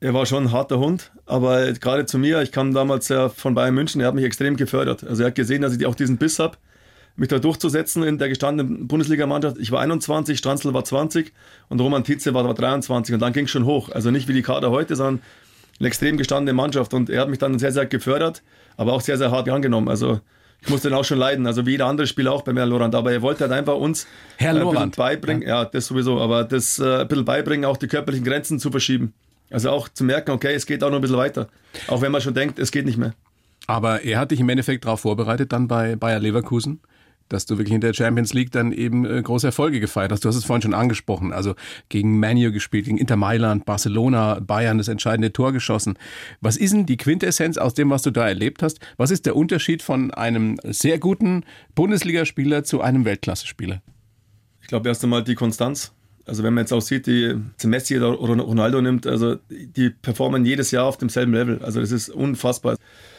Er war schon ein harter Hund, aber gerade zu mir, ich kam damals ja von Bayern München, er hat mich extrem gefördert. Also er hat gesehen, dass ich auch diesen Biss habe, mich da durchzusetzen in der gestandenen Bundesligamannschaft. Ich war 21, Stranzl war 20 und Roman Tietze war, war 23 und dann ging es schon hoch. Also nicht wie die Kader heute, sondern eine extrem gestandene Mannschaft und er hat mich dann sehr, sehr gefördert, aber auch sehr, sehr hart angenommen. Also ich musste dann auch schon leiden, also wie jeder andere Spieler auch bei Herrn Lorand. Aber er wollte halt einfach uns Herr äh, Lorand. beibringen, ja. ja. das sowieso, aber das äh, ein bisschen beibringen, auch die körperlichen Grenzen zu verschieben. Also auch zu merken, okay, es geht auch noch ein bisschen weiter. Auch wenn man schon denkt, es geht nicht mehr. Aber er hat dich im Endeffekt darauf vorbereitet, dann bei Bayer Leverkusen, dass du wirklich in der Champions League dann eben äh, große Erfolge gefeiert hast. Du hast es vorhin schon angesprochen. Also gegen Manu gespielt, gegen Inter Mailand, Barcelona, Bayern das entscheidende Tor geschossen. Was ist denn die Quintessenz aus dem, was du da erlebt hast? Was ist der Unterschied von einem sehr guten Bundesligaspieler zu einem Weltklasse-Spieler? Ich glaube erst einmal die Konstanz. Also wenn man jetzt auch sieht, die Messi oder Ronaldo nimmt, also die performen jedes Jahr auf demselben Level. Also das ist unfassbar.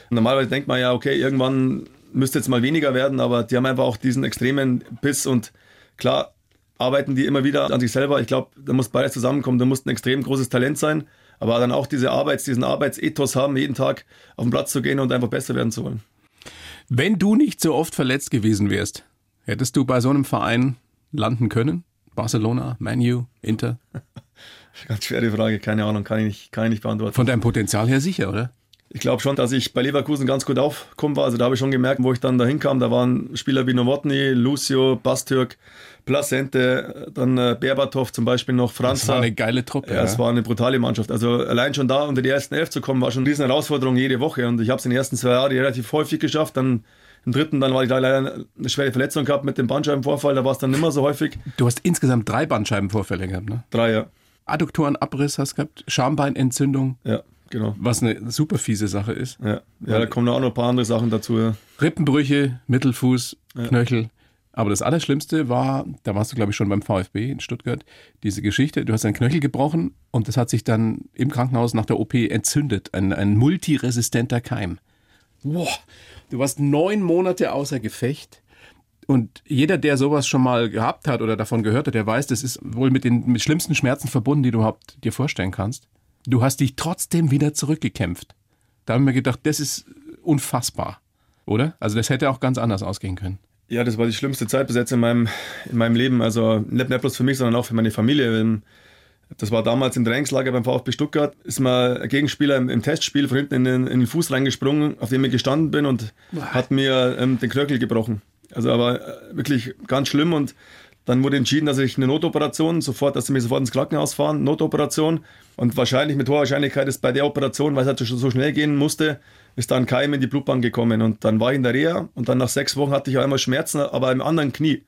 Normalerweise denkt man ja, okay, irgendwann müsste jetzt mal weniger werden, aber die haben einfach auch diesen extremen Biss und klar arbeiten die immer wieder an sich selber. Ich glaube, da muss beides zusammenkommen. Da muss ein extrem großes Talent sein, aber dann auch diese Arbeits, diesen Arbeitsethos haben, jeden Tag auf den Platz zu gehen und einfach besser werden zu wollen. Wenn du nicht so oft verletzt gewesen wärst, hättest du bei so einem Verein landen können? Barcelona, Manu, Inter? *laughs* Ganz schwere Frage, keine Ahnung, kann ich nicht, kann ich nicht beantworten. Von deinem Potenzial her sicher, oder? Ich glaube schon, dass ich bei Leverkusen ganz gut aufgekommen war. Also da habe ich schon gemerkt, wo ich dann dahin kam, da waren Spieler wie Nowotny, Lucio, Bastürk, Placente, dann äh, Berbatov zum Beispiel noch, Franz. Das war eine geile Truppe. Ja, es war eine brutale Mannschaft. Also allein schon da unter die ersten elf zu kommen, war schon eine riesen Herausforderung jede Woche. Und ich habe es in den ersten zwei Jahren relativ häufig geschafft. Dann im dritten dann war ich da leider eine schwere Verletzung gehabt mit dem Bandscheibenvorfall, da war es dann nicht mehr so häufig. Du hast insgesamt drei Bandscheibenvorfälle gehabt, ne? Drei, ja. Adduktorenabriss hast du gehabt, Schambeinentzündung. Ja, genau. Was eine super fiese Sache ist. Ja, ja da kommen auch noch ein paar andere Sachen dazu. Ja. Rippenbrüche, Mittelfuß, ja. Knöchel. Aber das Allerschlimmste war, da warst du glaube ich schon beim VfB in Stuttgart, diese Geschichte, du hast einen Knöchel gebrochen und das hat sich dann im Krankenhaus nach der OP entzündet, ein, ein multiresistenter Keim. Boah, Du warst neun Monate außer Gefecht. Und jeder, der sowas schon mal gehabt hat oder davon gehört hat, der weiß, das ist wohl mit den mit schlimmsten Schmerzen verbunden, die du überhaupt dir vorstellen kannst. Du hast dich trotzdem wieder zurückgekämpft. Da haben wir gedacht, das ist unfassbar, oder? Also das hätte auch ganz anders ausgehen können. Ja, das war die schlimmste Zeit bis jetzt in meinem, in meinem Leben. Also nicht, nicht bloß für mich, sondern auch für meine Familie. Das war damals im Trainingslager beim VfB Stuttgart. Ist mal ein Gegenspieler im, im Testspiel von hinten in den, in den, Fuß reingesprungen, auf dem ich gestanden bin und Boah. hat mir ähm, den Knöchel gebrochen. Also aber äh, wirklich ganz schlimm und dann wurde entschieden, dass ich eine Notoperation sofort, dass sie mich sofort ins Krankenhaus fahren, Notoperation. Und wahrscheinlich mit hoher Wahrscheinlichkeit ist bei der Operation, weil es halt so schnell gehen musste, ist dann Keim in die Blutbahn gekommen. Und dann war ich in der Reha und dann nach sechs Wochen hatte ich einmal Schmerzen, aber im anderen Knie,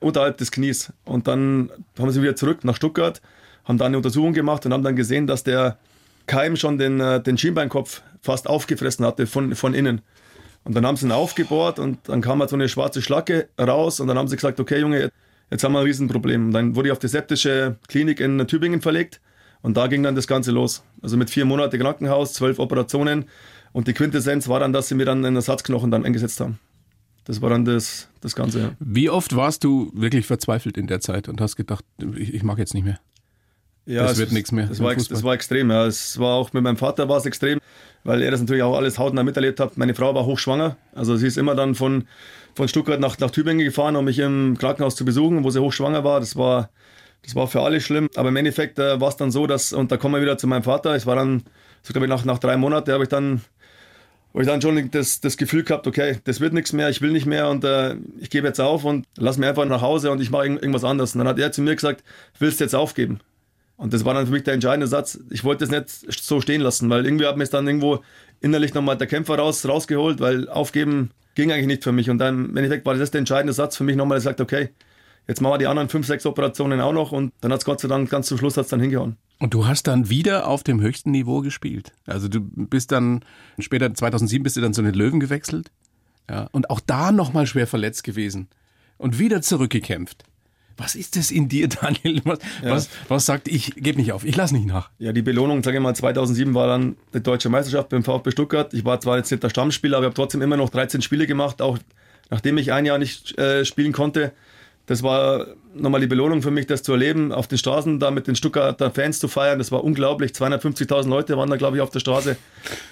unterhalb des Knies. Und dann haben sie wieder zurück nach Stuttgart haben dann eine Untersuchung gemacht und haben dann gesehen, dass der Keim schon den, äh, den Schienbeinkopf fast aufgefressen hatte von, von innen. Und dann haben sie ihn aufgebohrt und dann kam halt so eine schwarze Schlacke raus und dann haben sie gesagt, okay Junge, jetzt haben wir ein Riesenproblem. Und dann wurde ich auf die septische Klinik in Tübingen verlegt und da ging dann das Ganze los. Also mit vier Monaten Krankenhaus, zwölf Operationen und die Quintessenz war dann, dass sie mir dann einen Ersatzknochen dann eingesetzt haben. Das war dann das, das Ganze. Wie oft warst du wirklich verzweifelt in der Zeit und hast gedacht, ich, ich mag jetzt nicht mehr? Ja, das es- wird nichts mehr. Das war, das war extrem. Ja. Es war auch mit meinem Vater war es extrem, weil er das natürlich auch alles hautnah miterlebt hat. Meine Frau war hochschwanger. Also sie ist immer dann von, von Stuttgart nach, nach Tübingen gefahren, um mich im Krankenhaus zu besuchen, wo sie hochschwanger war. Das war, das war für alle schlimm. Aber im Endeffekt äh, war es dann so, dass, und da kommen wir wieder zu meinem Vater. Es war dann, so glaube ich, nach, nach drei Monaten habe ich dann wo ich dann schon das, das Gefühl gehabt, okay, das wird nichts mehr, ich will nicht mehr und äh, ich gebe jetzt auf und lass mich einfach nach Hause und ich mache irgend- irgendwas anderes. Und dann hat er zu mir gesagt, willst du jetzt aufgeben? Und das war dann für mich der entscheidende Satz. Ich wollte es nicht so stehen lassen, weil irgendwie hat es dann irgendwo innerlich nochmal der Kämpfer raus, rausgeholt, weil aufgeben ging eigentlich nicht für mich. Und dann im Endeffekt war das der entscheidende Satz für mich nochmal, der sagt, okay, jetzt machen wir die anderen fünf, sechs Operationen auch noch und dann hat es Gott sei Dank ganz zum Schluss hat's dann hingehauen. Und du hast dann wieder auf dem höchsten Niveau gespielt. Also du bist dann, später 2007 bist du dann zu den Löwen gewechselt. Ja, und auch da nochmal schwer verletzt gewesen. Und wieder zurückgekämpft. Was ist das in dir, *laughs* Daniel? Was, was, was sagt, ich gebe nicht auf, ich lass nicht nach? Ja, die Belohnung, sage ich mal, 2007 war dann die deutsche Meisterschaft beim VfB Stuttgart. Ich war zwar jetzt nicht der Stammspieler, aber ich habe trotzdem immer noch 13 Spiele gemacht, auch nachdem ich ein Jahr nicht äh, spielen konnte. Das war nochmal die Belohnung für mich, das zu erleben, auf den Straßen da mit den Stuttgarter Fans zu feiern. Das war unglaublich. 250.000 Leute waren da, glaube ich, auf der Straße.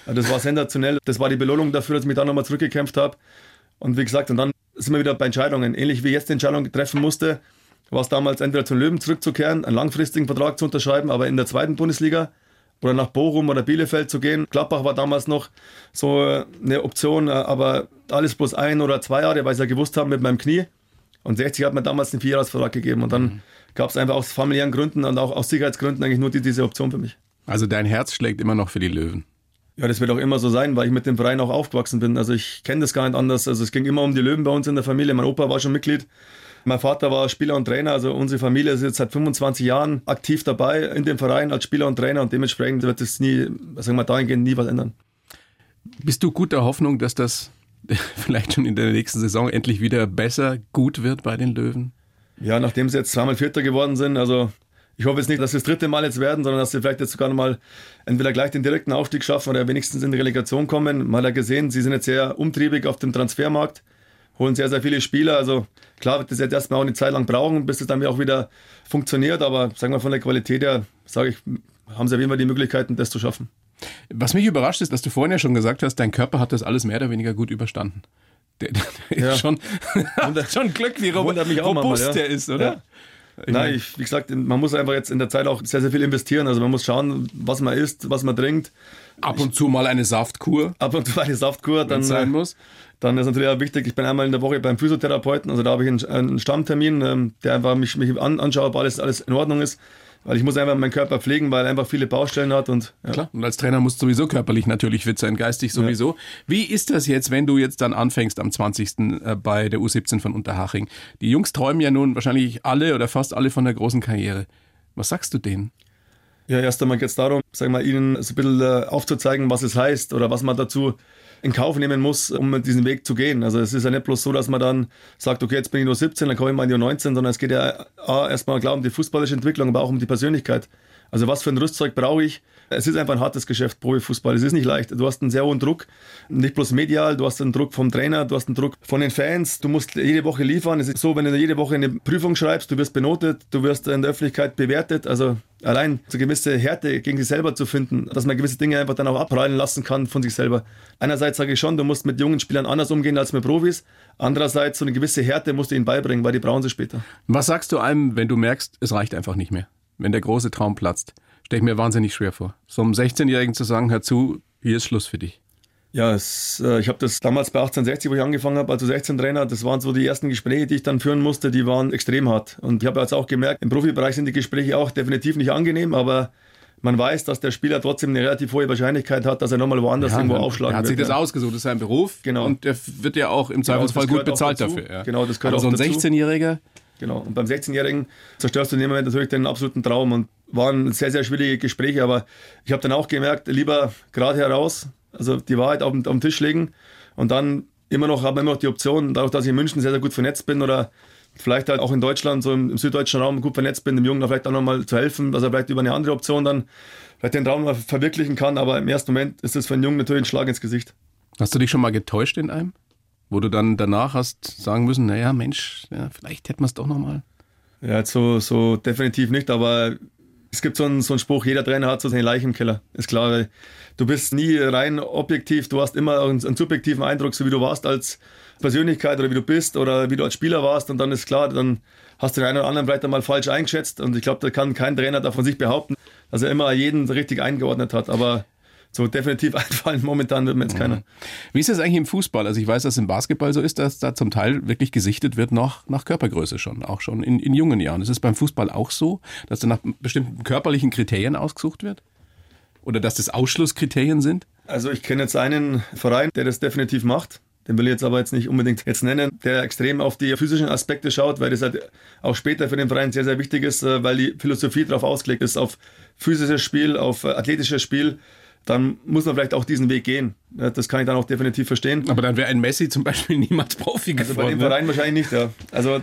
Ja, Das war sensationell. Das war die Belohnung dafür, dass ich mich da nochmal zurückgekämpft habe. Und wie gesagt, und dann sind wir wieder bei Entscheidungen. Ähnlich wie ich jetzt die Entscheidung treffen musste, war es damals entweder zum Löwen zurückzukehren, einen langfristigen Vertrag zu unterschreiben, aber in der zweiten Bundesliga oder nach Bochum oder Bielefeld zu gehen. Gladbach war damals noch so äh, eine Option, äh, aber alles bloß ein oder zwei Jahre, weil sie ja gewusst haben mit meinem Knie. Und 60 hat mir damals einen Vierjahresvertrag gegeben und dann gab es einfach aus familiären Gründen und auch aus Sicherheitsgründen eigentlich nur die, diese Option für mich. Also dein Herz schlägt immer noch für die Löwen. Ja, das wird auch immer so sein, weil ich mit dem Verein auch aufgewachsen bin. Also ich kenne das gar nicht anders. Also es ging immer um die Löwen bei uns in der Familie. Mein Opa war schon Mitglied. Mein Vater war Spieler und Trainer. Also unsere Familie ist jetzt seit 25 Jahren aktiv dabei in dem Verein als Spieler und Trainer und dementsprechend wird es nie, sagen wir mal, dahingehend nie was ändern. Bist du guter Hoffnung, dass das *laughs* vielleicht schon in der nächsten Saison endlich wieder besser, gut wird bei den Löwen? Ja, nachdem sie jetzt zweimal Vierter geworden sind, also ich hoffe jetzt nicht, dass sie das dritte Mal jetzt werden, sondern dass sie vielleicht jetzt sogar nochmal entweder gleich den direkten Aufstieg schaffen oder wenigstens in die Relegation kommen. Man hat ja gesehen, sie sind jetzt sehr umtriebig auf dem Transfermarkt, holen sehr, sehr viele Spieler. Also klar wird das jetzt erstmal auch eine Zeit lang brauchen, bis es dann auch wieder funktioniert, aber sagen wir von der Qualität her, sage ich, haben sie auf jeden Fall die Möglichkeiten, das zu schaffen. Was mich überrascht ist, dass du vorhin ja schon gesagt hast, dein Körper hat das alles mehr oder weniger gut überstanden. Der, der *laughs* Ja. ist schon, *laughs* schon Glück, wie robust manchmal, ja. der ist, oder? Ja. Nein, ich, wie gesagt, man muss einfach jetzt in der Zeit auch sehr, sehr viel investieren. Also man muss schauen, was man isst, was man trinkt. Ab und zu mal eine Saftkur, Ab und zu eine Saftkur, dann, sein muss. Dann ist natürlich auch wichtig, ich bin einmal in der Woche beim Physiotherapeuten, also da habe ich einen, Stammtermin, ähm, der einfach mich, mich an, anschaut, ob alles, alles in Ordnung ist. Weil ich muss einfach meinen Körper pflegen, weil er einfach viele Baustellen hat und ja. Klar. Und als Trainer musst du sowieso körperlich natürlich fit sein, geistig sowieso. Wie ist das jetzt, wenn du jetzt dann anfängst am 20. äh, bei der U17 von Unterhaching? Die Jungs träumen ja nun wahrscheinlich alle oder fast alle von der großen Karriere. Was sagst du denen? Ja, erst einmal geht es darum, sag mal, ihnen so ein bisschen äh, aufzuzeigen, was es heißt oder was man dazu in Kauf nehmen muss, um diesen Weg zu gehen. Also es ist ja nicht bloß so, dass man dann sagt, okay, jetzt bin ich nur 17, dann komme ich mal in die 19, sondern es geht ja erstmal klar um die fußballische Entwicklung, aber auch um die Persönlichkeit. Also was für ein Rüstzeug brauche ich? Es ist einfach ein hartes Geschäft, Profifußball. Es ist nicht leicht. Du hast einen sehr hohen Druck, nicht bloß medial, du hast einen Druck vom Trainer, du hast einen Druck von den Fans. Du musst jede Woche liefern. Es ist so, wenn du jede Woche eine Prüfung schreibst, du wirst benotet, du wirst in der Öffentlichkeit bewertet. Also allein so gewisse Härte gegen sich selber zu finden, dass man gewisse Dinge einfach dann auch abprallen lassen kann von sich selber. Einerseits sage ich schon, du musst mit jungen Spielern anders umgehen als mit Profis. Andererseits so eine gewisse Härte musst du ihnen beibringen, weil die brauchen sie später. Was sagst du einem, wenn du merkst, es reicht einfach nicht mehr? Wenn der große Traum platzt? Stell ich mir wahnsinnig schwer vor. So einem 16-Jährigen zu sagen, hör zu, hier ist Schluss für dich. Ja, es, äh, ich habe das damals bei 1860, wo ich angefangen habe, also 16 Trainer, das waren so die ersten Gespräche, die ich dann führen musste, die waren extrem hart. Und ich habe jetzt auch gemerkt, im Profibereich sind die Gespräche auch definitiv nicht angenehm, aber man weiß, dass der Spieler trotzdem eine relativ hohe Wahrscheinlichkeit hat, dass er nochmal woanders irgendwo aufschlagen er hat wird. sich das ja. ausgesucht, das ist sein Beruf. Genau. Und der wird ja auch im Zweifelsfall das gut bezahlt dafür. Ja. Genau, das gehört Aber so auch ein dazu. 16-Jähriger, Genau. Und beim 16-Jährigen zerstörst du in dem Moment natürlich den absoluten Traum und waren sehr, sehr schwierige Gespräche, aber ich habe dann auch gemerkt, lieber gerade heraus, also die Wahrheit auf auf den Tisch legen und dann immer noch, habe immer noch die Option, dadurch, dass ich in München sehr, sehr gut vernetzt bin oder vielleicht halt auch in Deutschland, so im, im süddeutschen Raum gut vernetzt bin, dem Jungen da vielleicht auch nochmal zu helfen, dass er vielleicht über eine andere Option dann vielleicht den Traum noch verwirklichen kann, aber im ersten Moment ist das für einen Jungen natürlich ein Schlag ins Gesicht. hast du dich schon mal getäuscht in einem? Wo du dann danach hast sagen müssen, naja, Mensch, ja, vielleicht hätten wir es doch nochmal. Ja, so, so definitiv nicht, aber es gibt so einen, so einen Spruch, jeder Trainer hat so seine Leiche im Keller. Ist klar, du bist nie rein objektiv, du hast immer einen, einen subjektiven Eindruck, so wie du warst als Persönlichkeit oder wie du bist oder wie du als Spieler warst und dann ist klar, dann hast du den einen oder anderen vielleicht einmal falsch eingeschätzt und ich glaube, da kann kein Trainer davon sich behaupten, dass er immer jeden richtig eingeordnet hat, aber so definitiv *laughs* einfallen momentan wird mir jetzt keiner. Mhm. Wie ist das eigentlich im Fußball? Also ich weiß, dass im Basketball so ist, dass da zum Teil wirklich gesichtet wird nach, nach Körpergröße schon, auch schon in, in jungen Jahren. Ist es beim Fußball auch so, dass da nach bestimmten körperlichen Kriterien ausgesucht wird? Oder dass das Ausschlusskriterien sind? Also ich kenne jetzt einen Verein, der das definitiv macht. Den will ich jetzt aber jetzt nicht unbedingt jetzt nennen, der extrem auf die physischen Aspekte schaut, weil das halt auch später für den Verein sehr, sehr wichtig ist, äh, weil die Philosophie darauf ausgelegt ist, auf physisches Spiel, auf athletisches Spiel dann muss man vielleicht auch diesen Weg gehen. Das kann ich dann auch definitiv verstehen. Aber dann wäre ein Messi zum Beispiel *laughs* niemals Profi geworden. Also bei dem ne? Verein wahrscheinlich nicht, ja. Also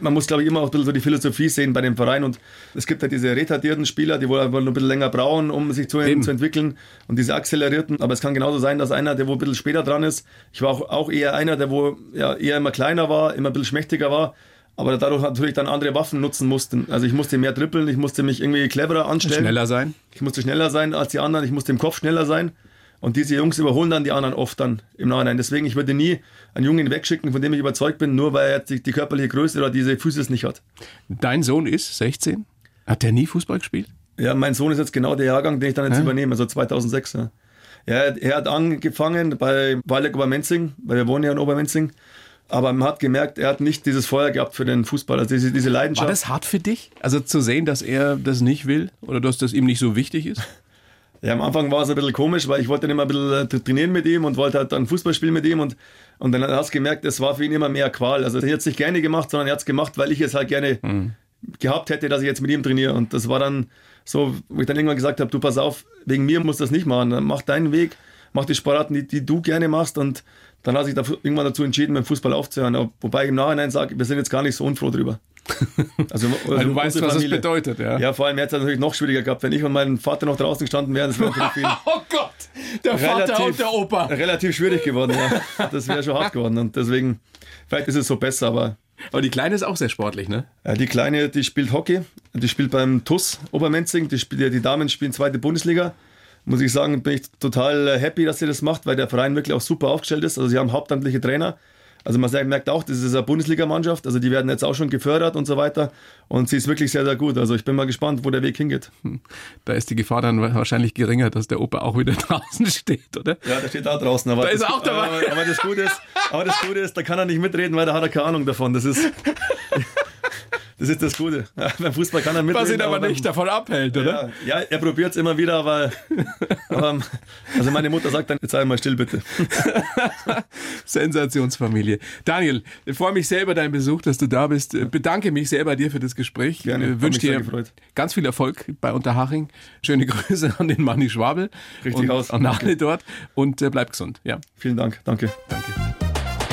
man muss, glaube ich, immer auch ein bisschen so die Philosophie sehen bei dem Verein. Und es gibt halt diese retardierten Spieler, die wohl einfach nur ein bisschen länger brauchen, um sich zu, zu, entwickeln. Und diese accelerierten. Aber es kann genauso sein, dass einer, der wo ein bisschen später dran ist, ich war auch, auch eher einer, der wo ja, eher immer kleiner war, immer ein bisschen schmächtiger war aber dadurch natürlich dann andere Waffen nutzen mussten. Also ich musste mehr trippeln, ich musste mich irgendwie cleverer anstellen. Schneller sein? Ich musste schneller sein als die anderen, ich musste im Kopf schneller sein. Und diese Jungs überholen dann die anderen oft dann im Nachhinein. Deswegen, ich würde nie einen Jungen wegschicken, von dem ich überzeugt bin, nur weil er die, die körperliche Größe oder diese Physis nicht hat. Dein Sohn ist 16? Hat der nie Fußball gespielt? Ja, mein Sohn ist jetzt genau der Jahrgang, den ich dann jetzt ja. übernehme, also 2006. Ja. Ja, er hat angefangen bei Waldeck Obermenzing, weil wir wohnen ja in Obermenzing. Aber man hat gemerkt, er hat nicht dieses Feuer gehabt für den Fußball, also diese, diese Leidenschaft. War das hart für dich? Also zu sehen, dass er das nicht will oder dass das ihm nicht so wichtig ist? *laughs* Ja, am Anfang war es ein bisschen komisch, weil ich wollte dann immer ein bisschen äh, trainieren mit ihm und wollte halt dann Fußball spielen mit ihm und, und dann hast du gemerkt, es war für ihn immer mehr Qual. Also er hat es nicht gerne gemacht, sondern er hat es gemacht, weil ich es halt gerne mhm. gehabt hätte, dass ich jetzt mit ihm trainiere. Und das war dann so, wo ich dann irgendwann gesagt habe, du pass auf, wegen mir musst du das nicht machen. Mach deinen Weg, mach die Sportarten, die, die du gerne machst und dann hat sich da irgendwann dazu entschieden, mit dem Fußball aufzuhören. Wobei ich im Nachhinein sage, wir sind jetzt gar nicht so unfroh drüber. Also, *laughs* also du weißt, was es bedeutet, ja. Ja, vor allem hätte es natürlich noch schwieriger gehabt, wenn ich und mein Vater noch draußen gestanden wären. Das wäre *laughs* Oh Gott, der relativ, Vater und der Opa. Relativ schwierig geworden, ja. Das wäre schon hart geworden. Und deswegen, vielleicht ist es so besser, aber. Aber die Kleine ist auch sehr sportlich, ne? Ja, die Kleine, die spielt Hockey. Die spielt beim TUS Obermenzing. Die, spielt, die Damen spielen zweite Bundesliga muss ich sagen, bin ich total äh, happy, dass sie das macht, weil der Verein wirklich auch super aufgestellt ist. Also sie haben hauptamtliche Trainer. Also man merkt auch, das ist eine Bundesligamannschaft, also die werden jetzt auch schon gefördert und so weiter. Und sie ist wirklich sehr, sehr gut. Also ich bin mal gespannt, wo der Weg hingeht. Hm. Da ist die Gefahr dann wahrscheinlich geringer, dass der Opa auch wieder *laughs* draußen steht, oder? Ja, der steht da draußen. Aber da ist er auch dabei. Aber, aber, das Gute ist, aber das Gute ist, da kann er nicht mitreden, weil da hat er keine Ahnung davon. Das ist. *laughs* Das ist das Gute. *laughs* Beim Fußball kann er mitreden. Was ihn aber, aber nicht davon abhält, oder? Ja, ja er probiert es immer wieder, aber, *laughs* aber, also meine Mutter sagt dann, jetzt sei mal still bitte. *laughs* Sensationsfamilie. Daniel, ich freue mich sehr über deinen Besuch, dass du da bist. Bedanke mich sehr bei dir für das Gespräch. Gerne. Wünsche dir ganz viel Erfolg bei Unterhaching. Schöne Grüße an den Manni Schwabel. Richtig und aus. An alle dort und äh, bleib gesund. Ja. Vielen Dank. Danke. Danke.